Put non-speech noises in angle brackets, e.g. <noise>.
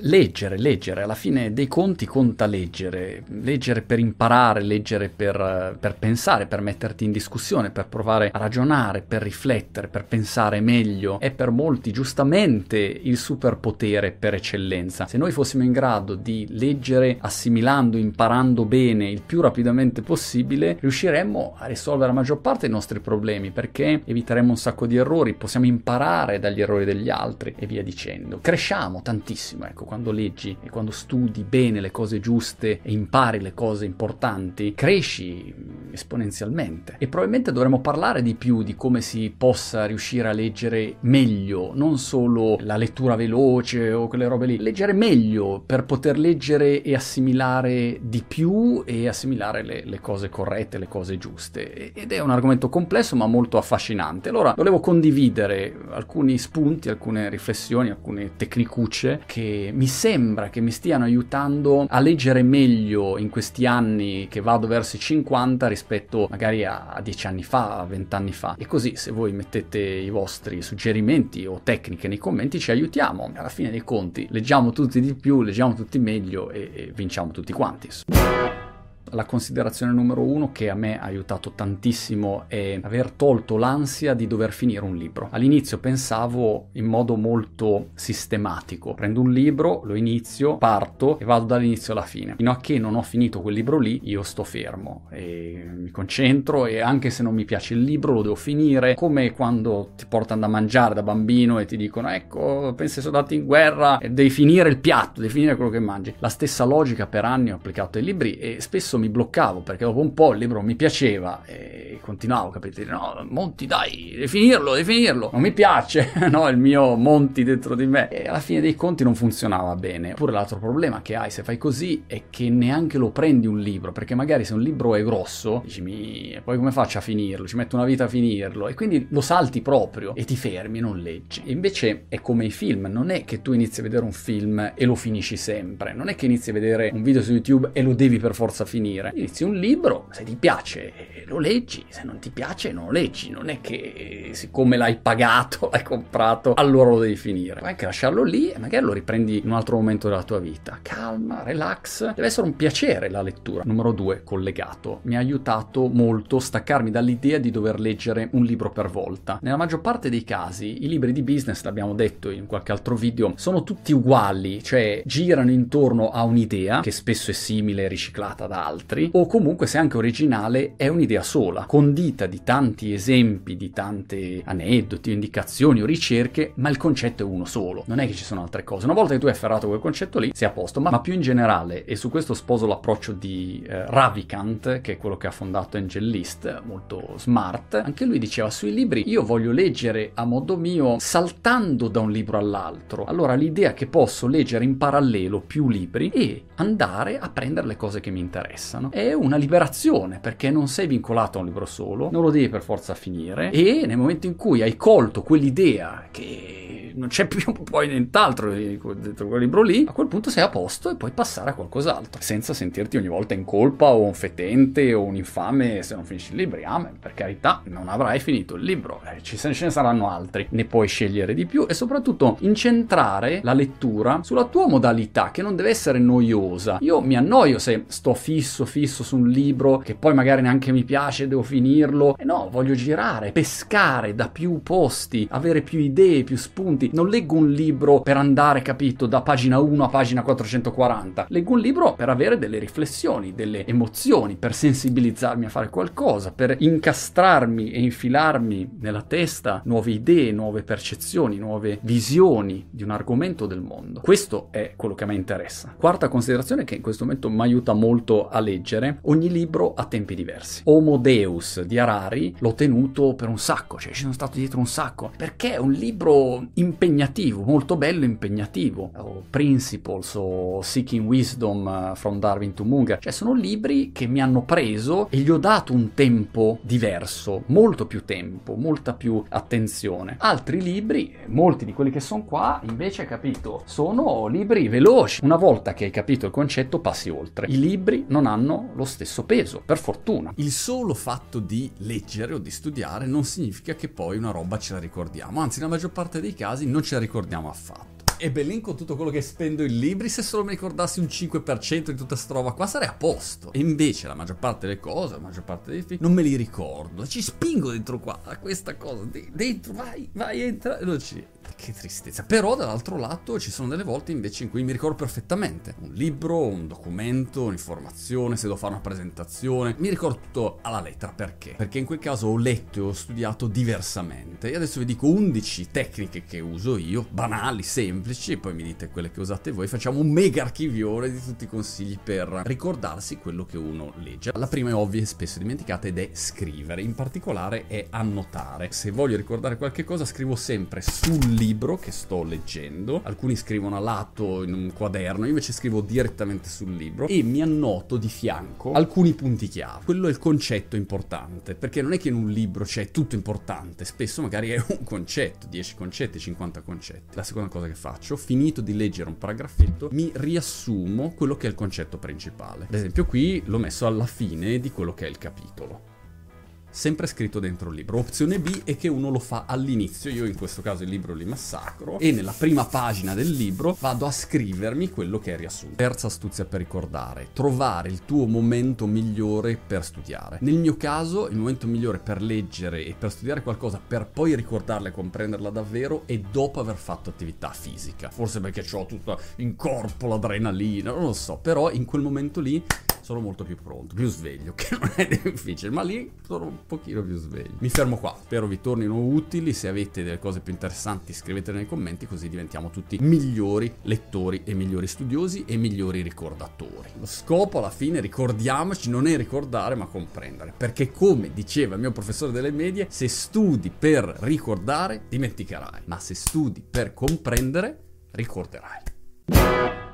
Leggere, leggere, alla fine dei conti conta leggere, leggere per imparare, leggere per, per, pensare, per metterti in discussione, per provare a ragionare, per riflettere, per pensare meglio, è per molti giustamente il superpotere per eccellenza. Se noi fossimo in grado di leggere assimilando, imparando bene il più rapidamente possibile, riusciremmo a risolvere la maggior parte dei nostri problemi perché eviteremmo un sacco di errori, possiamo imparare dagli errori degli altri e via dicendo. Cresciamo tantissimo, ecco quando leggi e quando studi bene le cose giuste e impari le cose importanti, cresci esponenzialmente. E probabilmente dovremmo parlare di più di come si possa riuscire a leggere meglio, non solo la lettura veloce o quelle robe lì, leggere meglio per poter leggere e assimilare di più e assimilare le, le cose corrette, le cose giuste. Ed è un argomento complesso ma molto affascinante. Allora volevo condividere alcuni spunti, alcune riflessioni, alcune tecnicucce che mi sembra che mi stiano aiutando a leggere meglio in questi anni che vado verso i 50 rispetto magari a 10 anni fa, a 20 anni fa. E così se voi mettete i vostri suggerimenti o tecniche nei commenti ci aiutiamo. Alla fine dei conti leggiamo tutti di più, leggiamo tutti meglio e, e vinciamo tutti quanti. La considerazione numero uno che a me ha aiutato tantissimo è aver tolto l'ansia di dover finire un libro. All'inizio pensavo in modo molto sistematico. Prendo un libro, lo inizio, parto e vado dall'inizio alla fine. Fino a che non ho finito quel libro lì, io sto fermo e mi concentro e anche se non mi piace il libro lo devo finire. Come quando ti portano da mangiare da bambino e ti dicono ecco, pensi ai soldati in guerra e devi finire il piatto, devi finire quello che mangi. La stessa logica per anni ho applicato ai libri e spesso mi bloccavo perché dopo un po' il libro mi piaceva e continuavo, capite? No, Monti, dai, devi finirlo, devi finirlo. Non mi piace, <laughs> no, il mio Monti dentro di me. E alla fine dei conti non funzionava bene. Oppure l'altro problema che hai se fai così è che neanche lo prendi un libro, perché magari se un libro è grosso, dici, mi... poi come faccio a finirlo? Ci metto una vita a finirlo. E quindi lo salti proprio e ti fermi, non leggi. E invece è come i film, non è che tu inizi a vedere un film e lo finisci sempre. Non è che inizi a vedere un video su YouTube e lo devi per forza finire finire. Inizi un libro, se ti piace lo leggi, se non ti piace non lo leggi, non è che siccome l'hai pagato, <laughs> l'hai comprato, allora lo devi finire. Puoi anche lasciarlo lì e magari lo riprendi in un altro momento della tua vita. Calma, relax, deve essere un piacere la lettura. Numero due, collegato. Mi ha aiutato molto staccarmi dall'idea di dover leggere un libro per volta. Nella maggior parte dei casi i libri di business, l'abbiamo detto in qualche altro video, sono tutti uguali, cioè girano intorno a un'idea che spesso è simile, riciclata da altri, o comunque se anche originale è un'idea sola, condita di tanti esempi, di tante aneddoti, indicazioni o ricerche, ma il concetto è uno solo, non è che ci sono altre cose. Una volta che tu hai afferrato quel concetto lì, sei a posto, ma, ma più in generale, e su questo sposo l'approccio di eh, Ravikant, che è quello che ha fondato Angel List, molto smart, anche lui diceva sui libri, io voglio leggere a modo mio saltando da un libro all'altro. Allora l'idea che posso leggere in parallelo più libri e andare a prendere le cose che mi interessano interessano. È una liberazione perché non sei vincolato a un libro solo, non lo devi per forza finire e nel momento in cui hai colto quell'idea che non c'è <laughs> più poi nient'altro dentro quel libro lì, a quel punto sei a posto e puoi passare a qualcos'altro, senza sentirti ogni volta in colpa o un fetente o un infame se non finisci il libro. Amen, per carità, non avrai finito il libro, eh, ce ne saranno altri, ne puoi scegliere di più e soprattutto incentrare la lettura sulla tua modalità, che non deve essere noiosa. Io mi annoio se sto fisso, fisso su un libro che poi magari neanche mi piace, devo finirlo. E no, voglio girare, pescare da più posti, avere più idee, più spunti. Non leggo un libro per andare, capito, da pagina 1 a pagina 440. Leggo un libro per avere delle riflessioni, delle emozioni, per sensibilizzarmi a fare qualcosa, per incastrarmi e infilarmi nella testa nuove idee, nuove percezioni, nuove visioni di un argomento del mondo. Questo è quello che a me interessa. Quarta considerazione che in questo momento mi aiuta molto a leggere, ogni libro ha tempi diversi. Homo Deus di Harari l'ho tenuto per un sacco, cioè ci sono stato dietro un sacco, perché è un libro impegnativo, molto bello impegnativo. O Principles o Seeking Wisdom eh, from Darwin to Munger, cioè sono libri che mi hanno preso e gli ho dato un tempo diverso, molto più tempo, molta più attenzione. Altri libri, molti di quelli che sono qua, invece, capito, sono libri veloci. Una volta che hai capito il concetto passi oltre. I libri non hanno lo stesso peso, per fortuna. Il solo fatto di leggere o di studiare non significa che poi una roba ce la ricordiamo, anzi nella maggior parte dei casi non ce la ricordiamo affatto. e Bellin con tutto quello che spendo in libri, se solo mi ricordassi un 5% di tutta sta roba qua sarei a posto. E invece la maggior parte delle cose, la maggior parte dei film, non me li ricordo. Ci spingo dentro qua, a questa cosa, dentro, vai, vai, entra, e non ci che tristezza. Però dall'altro lato ci sono delle volte invece in cui mi ricordo perfettamente un libro, un documento, un'informazione, se devo fare una presentazione, mi ricordo tutto alla lettera. Perché? Perché in quel caso ho letto e ho studiato diversamente. E adesso vi dico 11 tecniche che uso io, banali, semplici, poi mi dite quelle che usate voi. Facciamo un mega archivione di tutti i consigli per ricordarsi quello che uno legge. La prima è ovvia e spesso dimenticata ed è scrivere, in particolare è annotare. Se voglio ricordare qualche cosa scrivo sempre sul libro che sto leggendo, alcuni scrivono a lato in un quaderno, io invece scrivo direttamente sul libro e mi annoto di fianco alcuni punti chiave. Quello è il concetto importante, perché non è che in un libro c'è tutto importante, spesso magari è un concetto, 10 concetti, 50 concetti. La seconda cosa che faccio, finito di leggere un paragrafetto, mi riassumo quello che è il concetto principale. Ad esempio qui l'ho messo alla fine di quello che è il capitolo sempre scritto dentro il libro. Opzione B è che uno lo fa all'inizio, io in questo caso il libro li massacro e nella prima pagina del libro vado a scrivermi quello che è riassunto. Terza astuzia per ricordare, trovare il tuo momento migliore per studiare. Nel mio caso il momento migliore per leggere e per studiare qualcosa per poi ricordarla e comprenderla davvero è dopo aver fatto attività fisica. Forse perché ho tutta in corpo l'adrenalina, non lo so, però in quel momento lì sono molto più pronto, più sveglio, <laughs> che non è difficile, ma lì sono un pochino più sveglio. Mi fermo qua, spero vi tornino utili, se avete delle cose più interessanti scrivetele nei commenti così diventiamo tutti migliori lettori e migliori studiosi e migliori ricordatori. Lo scopo alla fine, ricordiamoci, non è ricordare ma comprendere, perché come diceva il mio professore delle medie, se studi per ricordare dimenticherai, ma se studi per comprendere ricorderai.